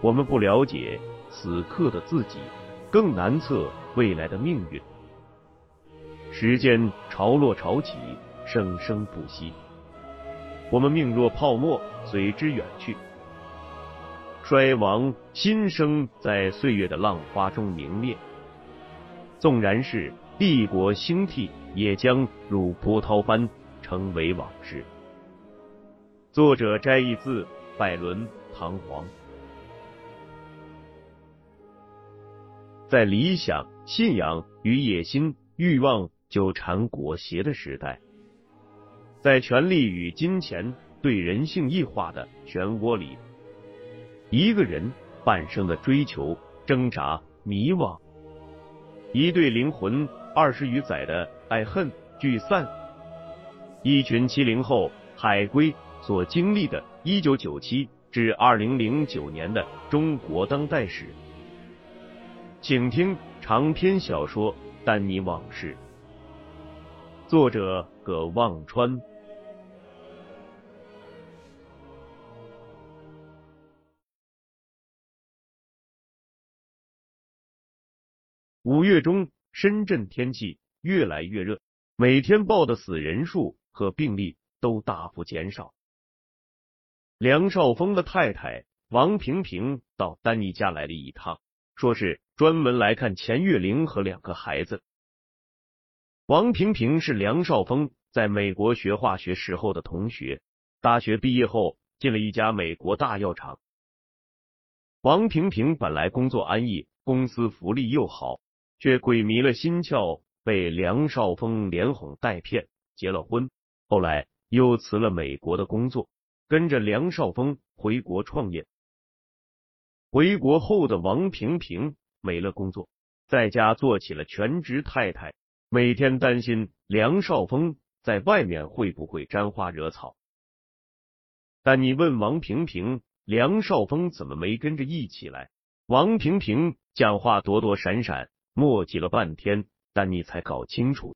我们不了解此刻的自己，更难测未来的命运。时间潮落潮起，生生不息。我们命若泡沫，随之远去。衰亡新生，在岁月的浪花中凝练。纵然是帝国兴替，也将如波涛般成为往事。作者摘译自拜伦《唐璜》。在理想、信仰与野心、欲望纠缠裹挟的时代，在权力与金钱对人性异化的漩涡里，一个人半生的追求、挣扎、迷惘。一对灵魂二十余载的爱恨聚散，一群七零后海归所经历的1997至2009年的中国当代史，请听长篇小说《丹尼往事》，作者葛望川。五月中，深圳天气越来越热，每天报的死人数和病例都大幅减少。梁少峰的太太王萍萍到丹尼家来了一趟，说是专门来看钱月玲和两个孩子。王萍萍是梁少峰在美国学化学时候的同学，大学毕业后进了一家美国大药厂。王萍萍本来工作安逸，公司福利又好。却鬼迷了心窍，被梁少峰连哄带骗结了婚。后来又辞了美国的工作，跟着梁少峰回国创业。回国后的王平平没了工作，在家做起了全职太太，每天担心梁少峰在外面会不会沾花惹草。但你问王平平，梁少峰怎么没跟着一起来？王平平讲话躲躲闪闪。磨叽了半天，但你才搞清楚，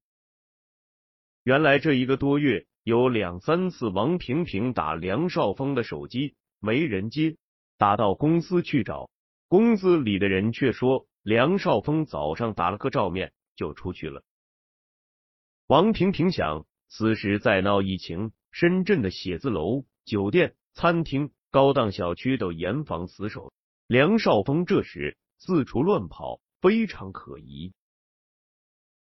原来这一个多月有两三次王平平打梁少峰的手机没人接，打到公司去找，公司里的人却说梁少峰早上打了个照面就出去了。王萍萍想，此时在闹疫情，深圳的写字楼、酒店、餐厅、高档小区都严防死守，梁少峰这时四处乱跑。非常可疑。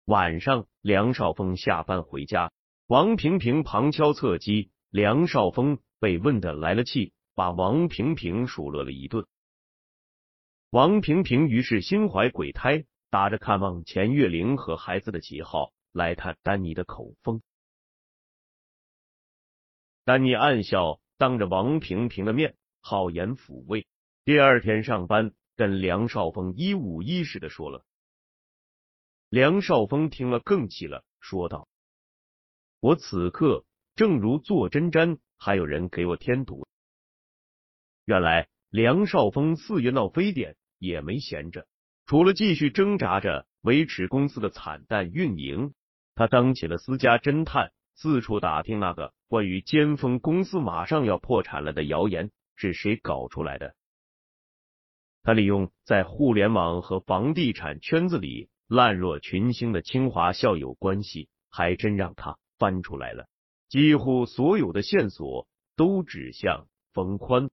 晚上，梁少峰下班回家，王萍萍旁敲侧击，梁少峰被问的来了气，把王平平数落了一顿。王平平于是心怀鬼胎，打着看望钱月玲和孩子的旗号来探丹尼的口风。丹尼暗笑，当着王平平的面好言抚慰。第二天上班。跟梁少峰一五一十的说了，梁少峰听了更气了，说道：“我此刻正如坐针毡，还有人给我添堵。”原来梁少峰四月闹非典也没闲着，除了继续挣扎着维持公司的惨淡运营，他当起了私家侦探，四处打听那个关于尖峰公司马上要破产了的谣言是谁搞出来的。他利用在互联网和房地产圈子里烂若群星的清华校友关系，还真让他翻出来了。几乎所有的线索都指向冯宽。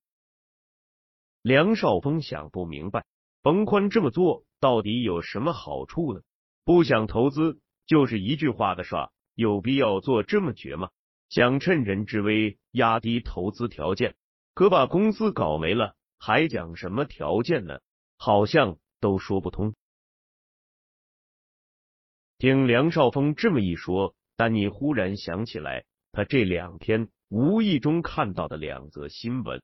梁少峰想不明白，冯宽这么做到底有什么好处呢？不想投资，就是一句话的耍，有必要做这么绝吗？想趁人之危压低投资条件，可把公司搞没了。还讲什么条件呢？好像都说不通。听梁少峰这么一说，丹尼忽然想起来，他这两天无意中看到的两则新闻。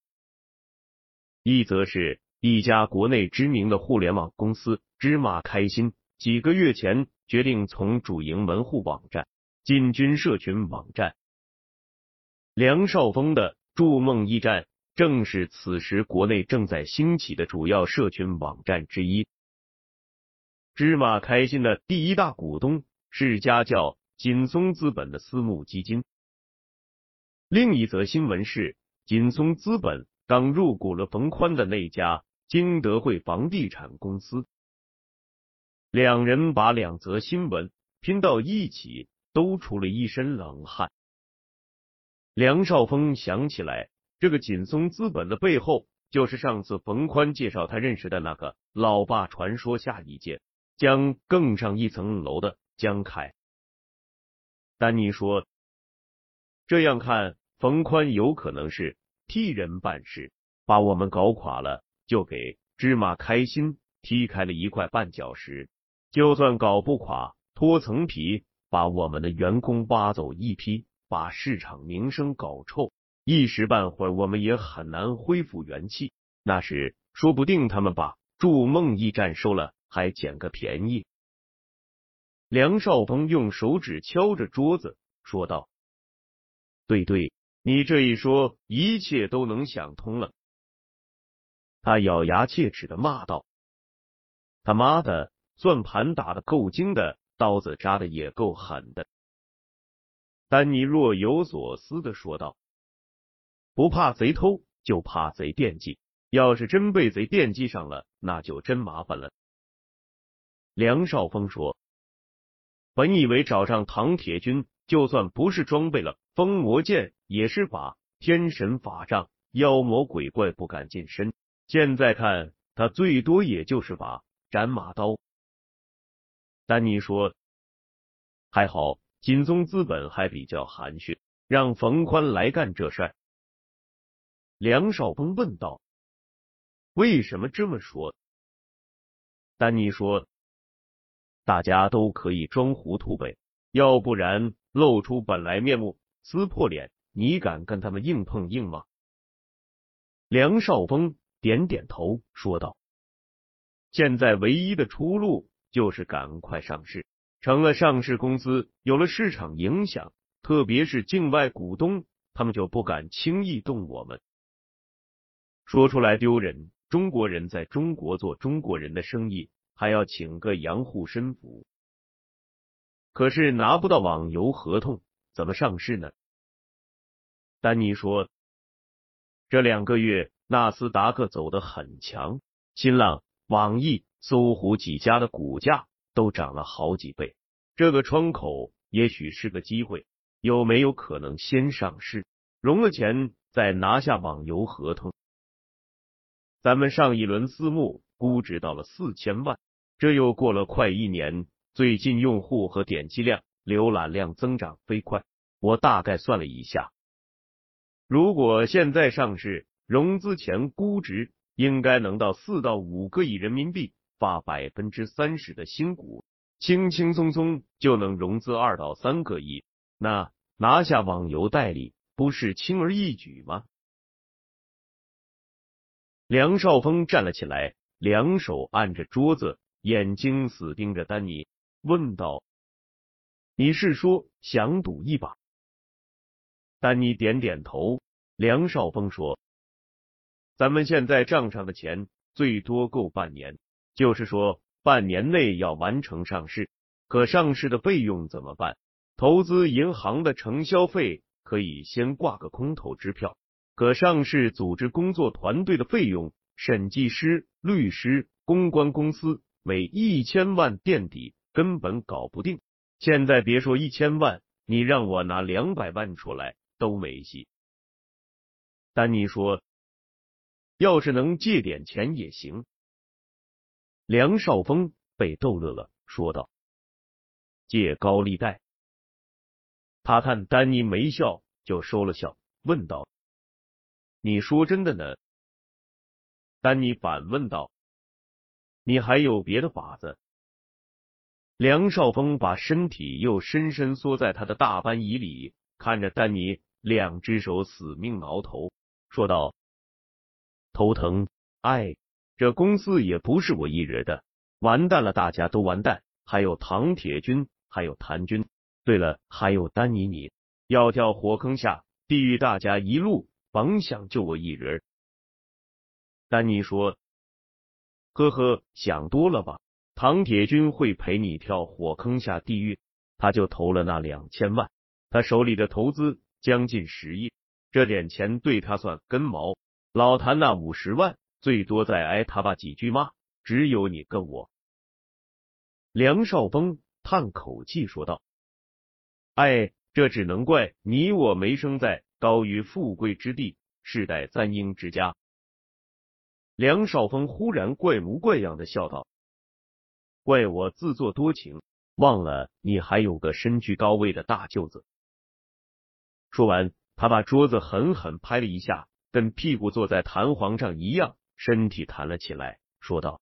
一则是一家国内知名的互联网公司芝麻开心，几个月前决定从主营门户网站进军社群网站。梁少峰的筑梦驿站。正是此时国内正在兴起的主要社群网站之一。芝麻开心的第一大股东是家叫锦松资本的私募基金。另一则新闻是，锦松资本刚入股了冯宽的那家金德汇房地产公司。两人把两则新闻拼到一起，都出了一身冷汗。梁少峰想起来，这个锦松资本的背后，就是上次冯宽介绍他认识的那个老爸传说下一届将更上一层楼的江凯。丹尼说：“这样看，冯宽有可能是替人办事，把我们搞垮了，就给芝麻开心踢开了一块绊脚石。就算搞不垮，脱层皮，把我们的员工挖走一批。”把市场名声搞臭，一时半会儿我们也很难恢复元气。那时说不定他们把筑梦驿站收了，还捡个便宜。梁少峰用手指敲着桌子说道：“对对，你这一说，一切都能想通了。”他咬牙切齿的骂道：“他妈的，算盘打的够精的，刀子扎的也够狠的。”丹尼若有所思的说道：“不怕贼偷，就怕贼惦记。要是真被贼惦记上了，那就真麻烦了。”梁少峰说：“本以为找上唐铁军，就算不是装备了封魔剑，也是把天神法杖，妖魔鬼怪不敢近身。现在看，他最多也就是把斩马刀。”丹尼说：“还好。”锦宗资本还比较含蓄，让冯宽来干这事。梁少峰问道：“为什么这么说？”丹尼说：“大家都可以装糊涂呗，要不然露出本来面目，撕破脸，你敢跟他们硬碰硬吗？”梁少峰点点头，说道：“现在唯一的出路就是赶快上市。”成了上市公司，有了市场影响，特别是境外股东，他们就不敢轻易动我们。说出来丢人，中国人在中国做中国人的生意，还要请个洋护身符。可是拿不到网游合同，怎么上市呢？丹尼说，这两个月纳斯达克走得很强，新浪、网易、搜狐几家的股价。都涨了好几倍，这个窗口也许是个机会，有没有可能先上市，融了钱再拿下网游合同？咱们上一轮私募估值到了四千万，这又过了快一年，最近用户和点击量、浏览量增长飞快。我大概算了一下，如果现在上市，融资前估值应该能到四到五个亿人民币。发百分之三十的新股，轻轻松松就能融资二到三个亿，那拿下网游代理不是轻而易举吗？梁少峰站了起来，两手按着桌子，眼睛死盯着丹尼，问道：“你是说想赌一把？”丹尼点点头。梁少峰说：“咱们现在账上的钱最多够半年。”就是说，半年内要完成上市，可上市的费用怎么办？投资银行的承销费可以先挂个空头支票，可上市组织工作团队的费用，审计师、律师、公关公司每一千万垫底，根本搞不定。现在别说一千万，你让我拿两百万出来都没戏。丹尼说，要是能借点钱也行。梁少峰被逗乐了，说道：“借高利贷。”他看丹尼没笑，就收了笑，问道：“你说真的呢？”丹尼反问道：“你还有别的法子？”梁少峰把身体又深深缩在他的大班椅里，看着丹尼，两只手死命挠头，说道：“头疼，哎。”这公司也不是我一人的，完蛋了，大家都完蛋。还有唐铁军，还有谭军，对了，还有丹尼，你要跳火坑下地狱，大家一路甭想就我一人。丹尼说：“呵呵，想多了吧？唐铁军会陪你跳火坑下地狱？他就投了那两千万，他手里的投资将近十亿，这点钱对他算根毛。老谭那五十万。”最多再挨他爸几句骂，只有你跟我。梁少峰叹口气说道：“哎，这只能怪你我没生在高于富贵之地，世代簪缨之家。”梁少峰忽然怪模怪样的笑道：“怪我自作多情，忘了你还有个身居高位的大舅子。”说完，他把桌子狠狠拍了一下，跟屁股坐在弹簧上一样，身体弹了起来，说道：“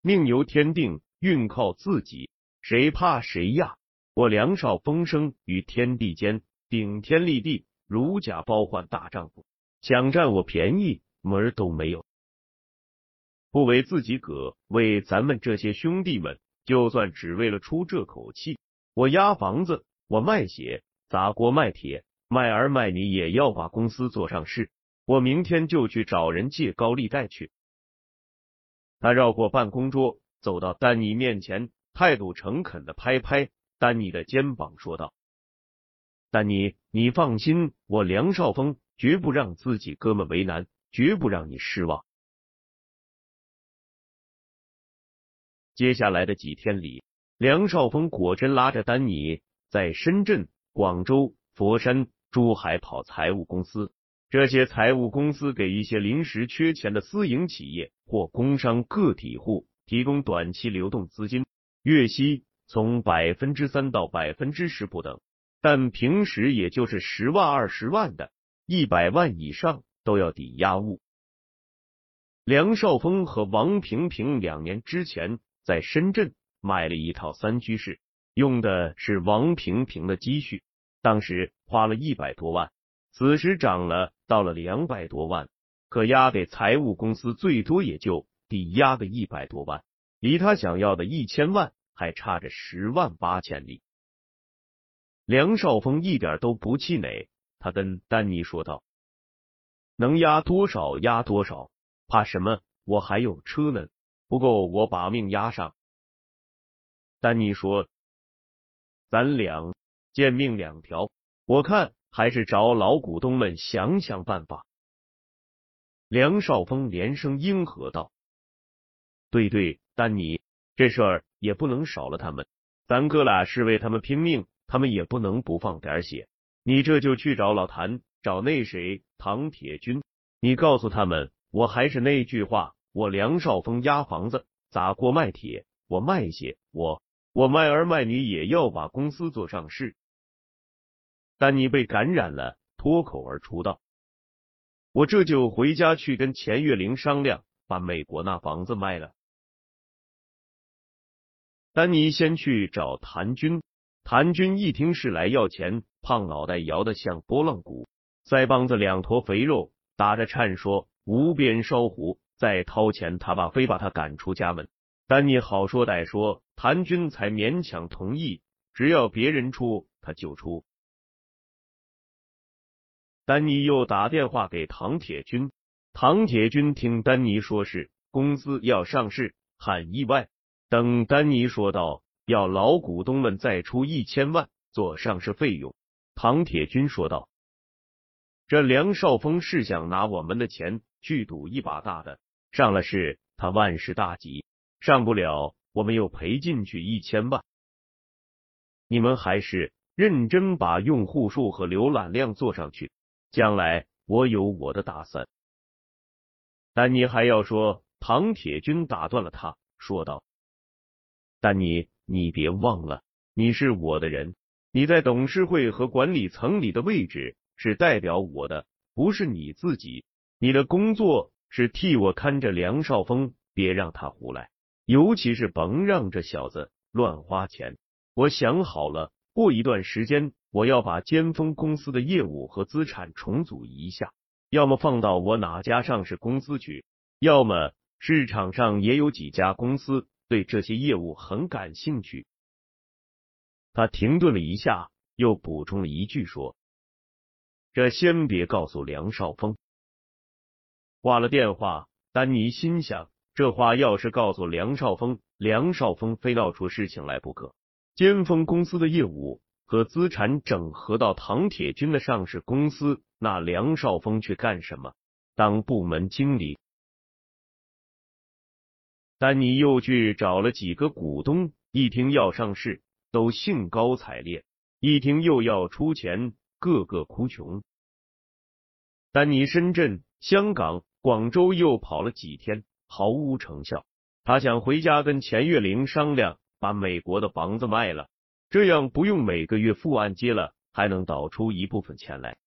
命由天定，运靠自己，谁怕谁呀？我梁少风生于天地间，顶天立地，如假包换大丈夫，想占我便宜门儿都没有。”不为自己葛，为咱们这些兄弟们，就算只为了出这口气，我压房子，我卖血，砸锅卖铁，卖儿卖女，也要把公司做上市。我明天就去找人借高利贷去。他绕过办公桌，走到丹尼面前，态度诚恳的拍拍丹尼的肩膀，说道：“丹尼，你放心，我梁少峰绝不让自己哥们为难，绝不让你失望。”接下来的几天里，梁少峰果真拉着丹尼在深圳、广州、佛山、珠海跑财务公司。这些财务公司给一些临时缺钱的私营企业或工商个体户提供短期流动资金，月息从百分之三到百分之十不等，但平时也就是十万、二十万的，一百万以上都要抵押物。梁少峰和王平平两年之前。在深圳买了一套三居室，用的是王平平的积蓄，当时花了一百多万，此时涨了到了两百多万，可押给财务公司最多也就抵押个一百多万，离他想要的一千万还差着十万八千里。梁少峰一点都不气馁，他跟丹尼说道：“能押多少押多少，怕什么？我还有车呢。”不够，我把命押上。丹尼说：“咱俩贱命两条，我看还是找老股东们想想办法。”梁少峰连声应和道：“对对，丹尼，这事儿也不能少了他们，咱哥俩是为他们拼命，他们也不能不放点血。你这就去找老谭，找那谁唐铁军，你告诉他们，我还是那句话。”我梁少峰压房子，砸锅卖铁，我卖血，我我卖儿卖女，也要把公司做上市。丹尼被感染了，脱口而出道：“我这就回家去跟钱月玲商量，把美国那房子卖了。”丹尼先去找谭军，谭军一听是来要钱，胖脑袋摇得像拨浪鼓，腮帮子两坨肥肉打着颤说：“无边烧糊。”再掏钱，他爸非把他赶出家门。丹尼好说歹说，谭军才勉强同意，只要别人出，他就出。丹尼又打电话给唐铁军，唐铁军听丹尼说是公司要上市，很意外。等丹尼说到要老股东们再出一千万做上市费用，唐铁军说道：“这梁少峰是想拿我们的钱去赌一把大的。”上了市，他万事大吉；上不了，我们又赔进去一千万。你们还是认真把用户数和浏览量做上去，将来我有我的打算。但你还要说，唐铁军打断了他，说道：“但你，你别忘了，你是我的人，你在董事会和管理层里的位置是代表我的，不是你自己。你的工作。”是替我看着梁少峰，别让他胡来，尤其是甭让这小子乱花钱。我想好了，过一段时间我要把尖峰公司的业务和资产重组一下，要么放到我哪家上市公司去，要么市场上也有几家公司对这些业务很感兴趣。他停顿了一下，又补充了一句说：“这先别告诉梁少峰。”挂了电话，丹尼心想：这话要是告诉梁少峰，梁少峰非闹出事情来不可。尖峰公司的业务和资产整合到唐铁军的上市公司，那梁少峰去干什么？当部门经理？丹尼又去找了几个股东，一听要上市，都兴高采烈；一听又要出钱，个个哭穷。丹尼深圳、香港、广州又跑了几天，毫无成效。他想回家跟钱月玲商量，把美国的房子卖了，这样不用每个月付按揭了，还能倒出一部分钱来。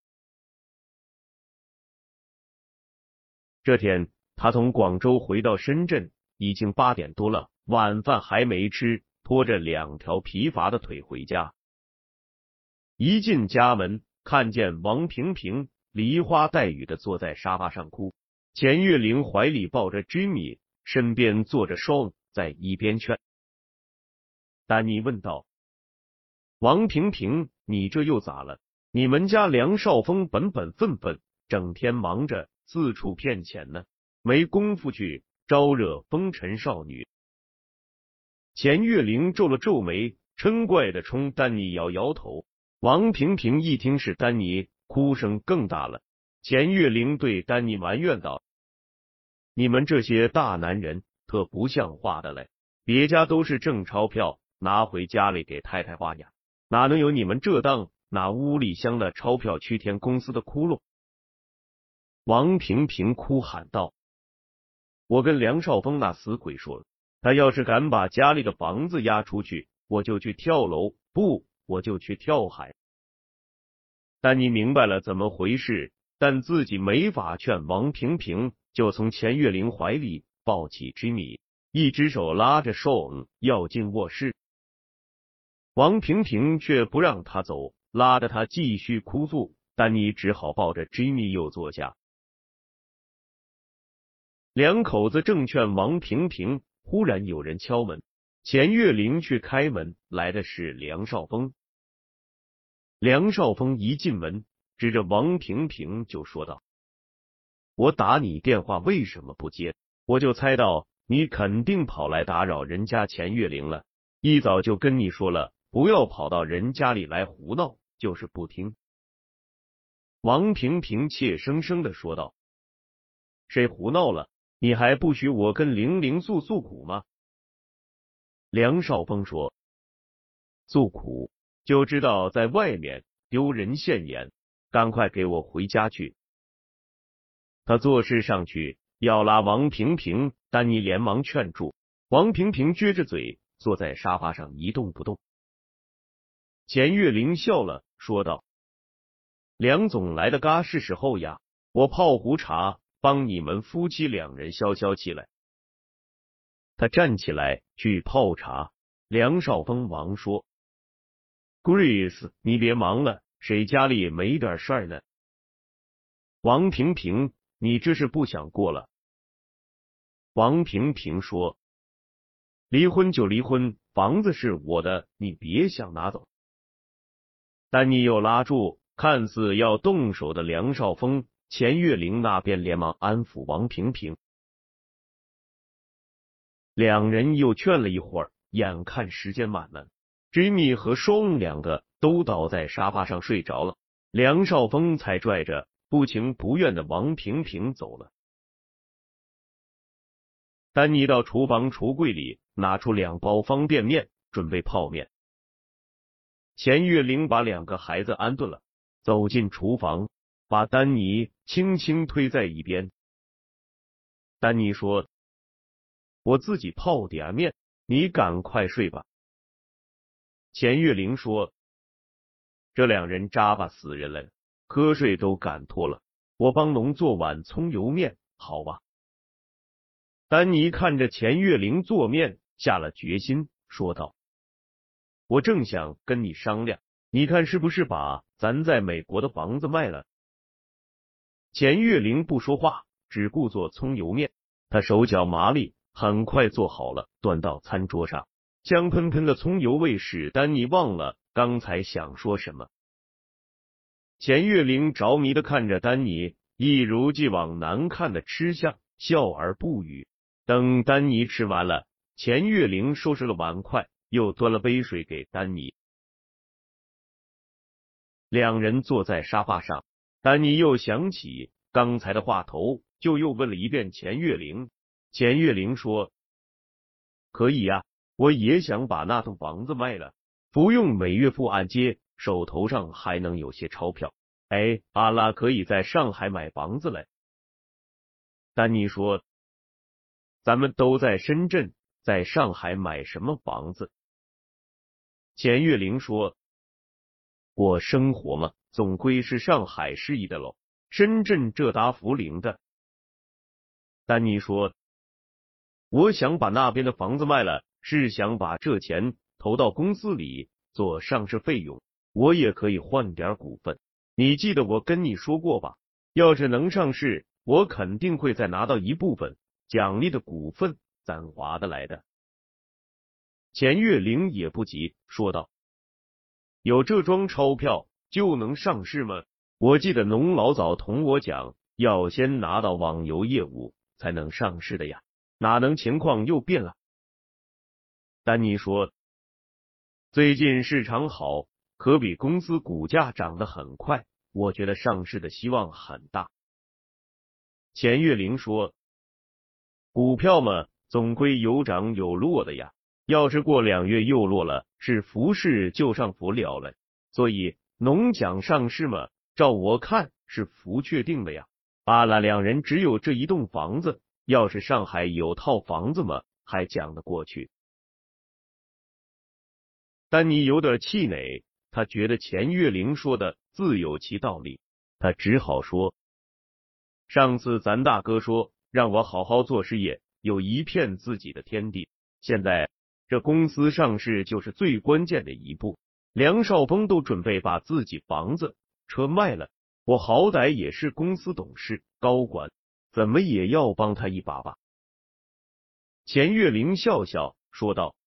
这天，他从广州回到深圳，已经八点多了，晚饭还没吃，拖着两条疲乏的腿回家。一进家门，看见王萍萍。梨花带雨的坐在沙发上哭，钱月玲怀里抱着 Jimmy，身边坐着双在一边劝。丹尼问道：“王萍萍，你这又咋了？你们家梁少峰本本分分，整天忙着四处骗钱呢，没工夫去招惹风尘少女。”钱月玲皱了皱眉，嗔怪的冲丹尼摇摇头。王萍萍一听是丹尼。哭声更大了。钱月玲对丹尼埋怨道：“你们这些大男人特不像话的嘞！别家都是挣钞票拿回家里给太太花呀，哪能有你们这当拿屋里镶了钞票去填公司的窟窿？”王平平哭喊道：“我跟梁少峰那死鬼说了，他要是敢把家里的房子押出去，我就去跳楼，不，我就去跳海。”丹尼明白了怎么回事，但自己没法劝王平平，就从钱月玲怀里抱起 Jimmy，一只手拉着 Sean 要进卧室。王平平却不让他走，拉着他继续哭诉。丹尼只好抱着 Jimmy 又坐下。两口子正劝王平平，忽然有人敲门，钱月玲去开门，来的是梁少峰。梁少峰一进门，指着王平平就说道：“我打你电话为什么不接？我就猜到你肯定跑来打扰人家钱月玲了。一早就跟你说了，不要跑到人家里来胡闹，就是不听。”王平平怯生生的说道：“谁胡闹了？你还不许我跟玲玲诉诉苦吗？”梁少峰说：“诉苦。”就知道在外面丢人现眼，赶快给我回家去。他做事上去要拉王平平，丹尼连忙劝住。王平平撅着嘴坐在沙发上一动不动。钱月玲笑了，说道：“梁总来的嘎是时候呀，我泡壶茶，帮你们夫妻两人消消气来。”他站起来去泡茶。梁少峰忙说。Grace，你别忙了，谁家里没点事儿呢？王萍萍，你这是不想过了？王萍萍说：“离婚就离婚，房子是我的，你别想拿走。”丹尼又拉住看似要动手的梁少峰，钱月玲那边连忙安抚王萍萍，两人又劝了一会儿，眼看时间晚了。Jimmy 和双两个都倒在沙发上睡着了，梁少峰才拽着不情不愿的王萍萍走了。丹尼到厨房橱柜里拿出两包方便面，准备泡面。钱月玲把两个孩子安顿了，走进厨房，把丹尼轻轻推在一边。丹尼说：“我自己泡点面，你赶快睡吧。”钱月玲说：“这两人扎巴死人了，瞌睡都赶脱了。我帮农做碗葱油面，好吧？”丹尼看着钱月玲做面，下了决心，说道：“我正想跟你商量，你看是不是把咱在美国的房子卖了？”钱月玲不说话，只顾做葱油面。他手脚麻利，很快做好了，端到餐桌上。香喷喷的葱油味使丹尼忘了刚才想说什么。钱月玲着迷的看着丹尼，一如既往难看的吃相，笑而不语。等丹尼吃完了，钱月玲收拾了碗筷，又端了杯水给丹尼。两人坐在沙发上，丹尼又想起刚才的话头，就又问了一遍钱月玲。钱月玲说。可以呀，我也想把那栋房子卖了，不用每月付按揭，手头上还能有些钞票。哎，阿拉可以在上海买房子嘞。丹尼说：“咱们都在深圳，在上海买什么房子？”钱月玲说：“过生活嘛，总归是上海适宜的喽。深圳这搭福陵的。”丹尼说：“我想把那边的房子卖了，是想把这钱投到公司里做上市费用，我也可以换点股份。你记得我跟你说过吧？要是能上市。”我肯定会再拿到一部分奖励的股份，咱划得来的。钱月玲也不急，说道：“有这桩钞票就能上市吗？我记得农老早同我讲，要先拿到网游业务才能上市的呀，哪能情况又变了？”丹尼说：“最近市场好，可比公司股价涨得很快，我觉得上市的希望很大。”钱月玲说：“股票嘛，总归有涨有落的呀。要是过两月又落了，是福事就上浮了了。所以农奖上市嘛，照我看是福确定的呀。阿拉两人只有这一栋房子，要是上海有套房子嘛，还讲得过去。丹尼有点气馁，他觉得钱月玲说的自有其道理，他只好说。”上次咱大哥说让我好好做事业，有一片自己的天地。现在这公司上市就是最关键的一步。梁少峰都准备把自己房子、车卖了，我好歹也是公司董事高管，怎么也要帮他一把吧？钱月玲笑笑说道：“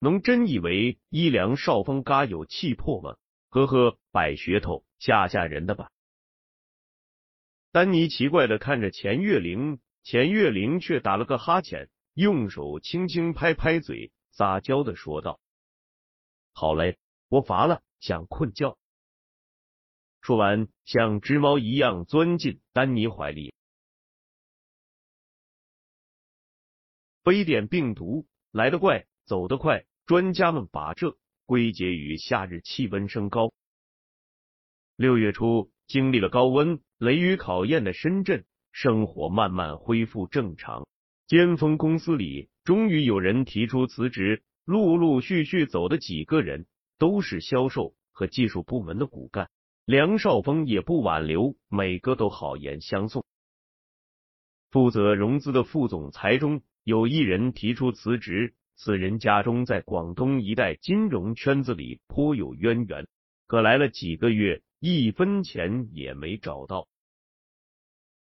侬真以为一梁少峰嘎有气魄吗？呵呵，摆噱头吓吓人的吧。”丹尼奇怪的看着钱月玲，钱月玲却打了个哈欠，用手轻轻拍拍嘴，撒娇的说道：“好嘞，我乏了，想困觉。”说完，像只猫一样钻进丹尼怀里。非典病毒来得快，走得快，专家们把这归结于夏日气温升高。六月初，经历了高温。雷雨考验的深圳，生活慢慢恢复正常。尖峰公司里，终于有人提出辞职，陆陆续续走的几个人，都是销售和技术部门的骨干。梁少峰也不挽留，每个都好言相送。负责融资的副总裁中有一人提出辞职，此人家中在广东一带金融圈子里颇有渊源，可来了几个月，一分钱也没找到。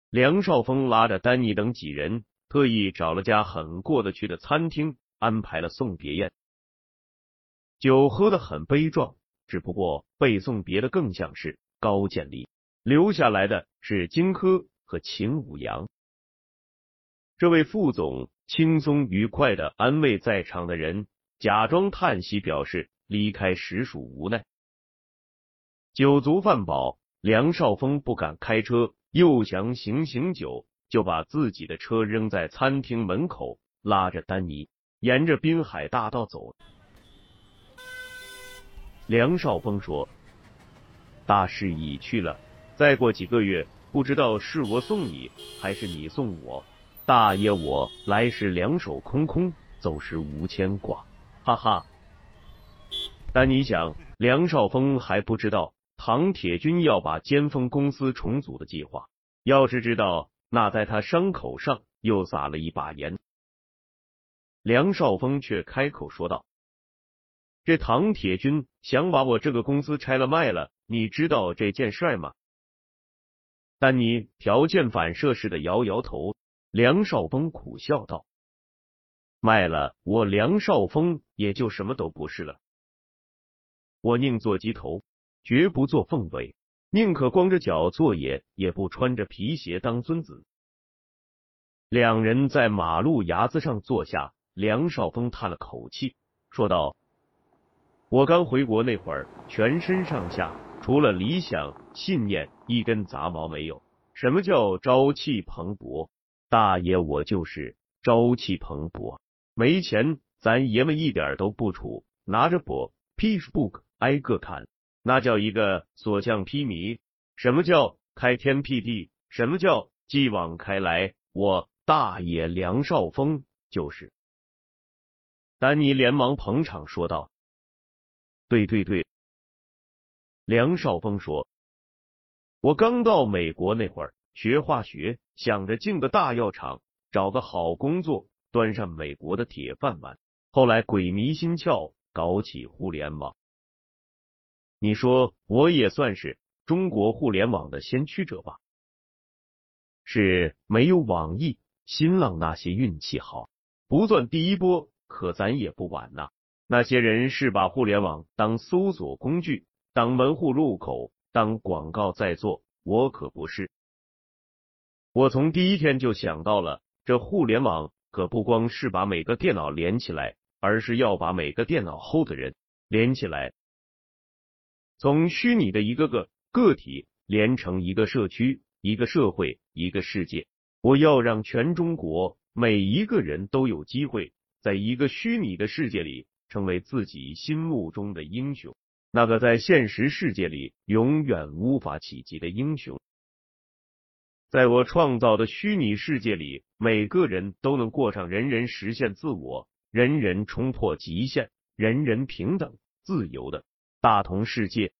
梁少峰拉着丹尼等几人，特意找了家很过得去的餐厅，安排了送别宴。酒喝得很悲壮，只不过被送别的更像是高渐离，留下来的是荆轲和秦舞阳。这位副总轻松愉快的安慰在场的人，假装叹息，表示离开实属无奈。酒足饭饱，梁少峰不敢开车。又想醒醒酒，就把自己的车扔在餐厅门口，拉着丹尼沿着滨海大道走。梁少峰说：“大势已去了，再过几个月，不知道是我送你，还是你送我。大爷，我来时两手空空，走时无牵挂。”哈哈。丹尼想，梁少峰还不知道。唐铁军要把尖峰公司重组的计划，要是知道，那在他伤口上又撒了一把盐。梁少峰却开口说道：“这唐铁军想把我这个公司拆了卖了，你知道这件事吗？”丹尼条件反射似的摇摇头。梁少峰苦笑道：“卖了我梁少峰也就什么都不是了，我宁做鸡头。”绝不做凤尾，宁可光着脚做也，也不穿着皮鞋当孙子。两人在马路牙子上坐下，梁少峰叹了口气，说道：“我刚回国那会儿，全身上下除了理想信念，一根杂毛没有。什么叫朝气蓬勃？大爷，我就是朝气蓬勃。没钱，咱爷们一点都不怵，拿着本 Pagebook 挨个看，那叫一个所向披靡。什么叫开天辟地？什么叫继往开来？我大爷梁少峰就是。丹尼连忙捧场说道：“对对对。”梁少峰说：“我刚到美国那会儿学化学，想着进个大药厂，找个好工作，端上美国的铁饭碗。后来鬼迷心窍，搞起互联网。你说我也算是中国互联网的先驱者吧？是没有网易、新浪那些运气好，不算第一波。”可咱也不晚呐。那些人是把互联网当搜索工具，当门户入口，当广告在做。我可不是。我从第一天就想到了，这互联网可不光是把每个电脑连起来，而是要把每个电脑后的人连起来，从虚拟的一个个个体连成一个社区、一个社会、一个世界。我要让全中国每一个人都有机会。在一个虚拟的世界里，成为自己心目中的英雄，那个在现实世界里永远无法企及的英雄。在我创造的虚拟世界里，每个人都能过上人人实现自我、人人冲破极限、人人平等、自由的大同世界。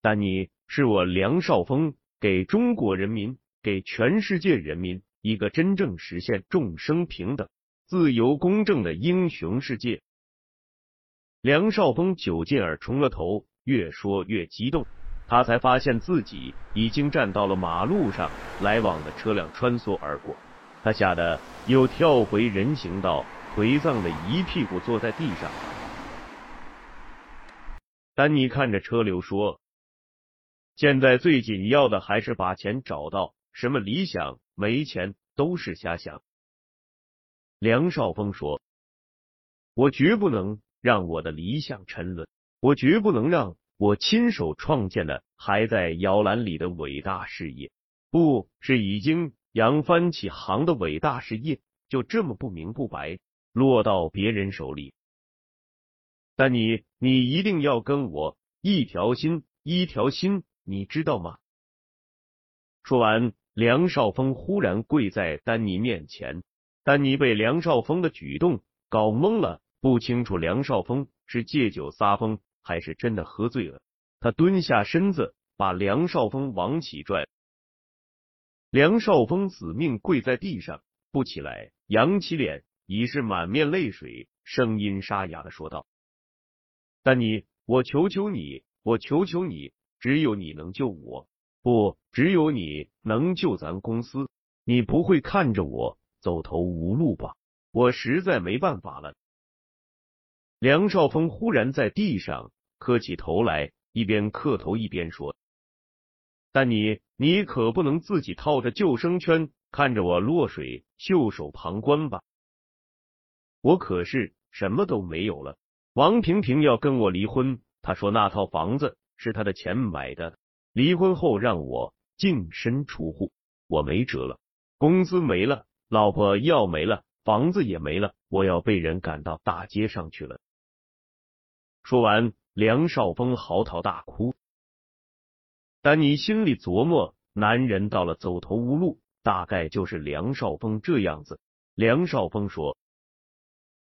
但你是我梁少峰给中国人民、给全世界人民一个真正实现众生平等。自由公正的英雄世界。梁少峰酒劲儿冲了头，越说越激动。他才发现自己已经站到了马路上，来往的车辆穿梭而过。他吓得又跳回人行道，颓丧的一屁股坐在地上。丹尼看着车流说：“现在最紧要的还是把钱找到，什么理想没钱都是瞎想。”梁少峰说：“我绝不能让我的理想沉沦，我绝不能让我亲手创建的还在摇篮里的伟大事业，不是已经扬帆起航的伟大事业，就这么不明不白落到别人手里。但你，你一定要跟我一条心，一条心，你知道吗？”说完，梁少峰忽然跪在丹尼面前。丹尼被梁少峰的举动搞懵了，不清楚梁少峰是借酒撒疯还是真的喝醉了。他蹲下身子，把梁少峰往起拽。梁少峰死命跪在地上，不起来，扬起脸，已是满面泪水，声音沙哑的说道：“但你，我求求你，我求求你，只有你能救我，不，只有你能救咱公司。你不会看着我。”走投无路吧，我实在没办法了。梁少峰忽然在地上磕起头来，一边磕头一边说：“但你，你可不能自己套着救生圈，看着我落水，袖手旁观吧？我可是什么都没有了。王萍萍要跟我离婚，她说那套房子是她的钱买的，离婚后让我净身出户，我没辙了，工资没了。”老婆要没了，房子也没了，我要被人赶到大街上去了。说完，梁少峰嚎啕大哭。丹尼心里琢磨，男人到了走投无路，大概就是梁少峰这样子。梁少峰说：“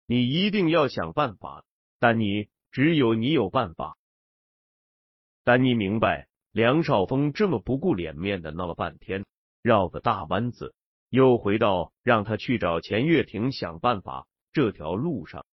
你一定要想办法，丹尼，只有你有办法。”丹尼明白，梁少峰这么不顾脸面的闹了半天，绕个大弯子。又回到让他去找钱月婷想办法这条路上。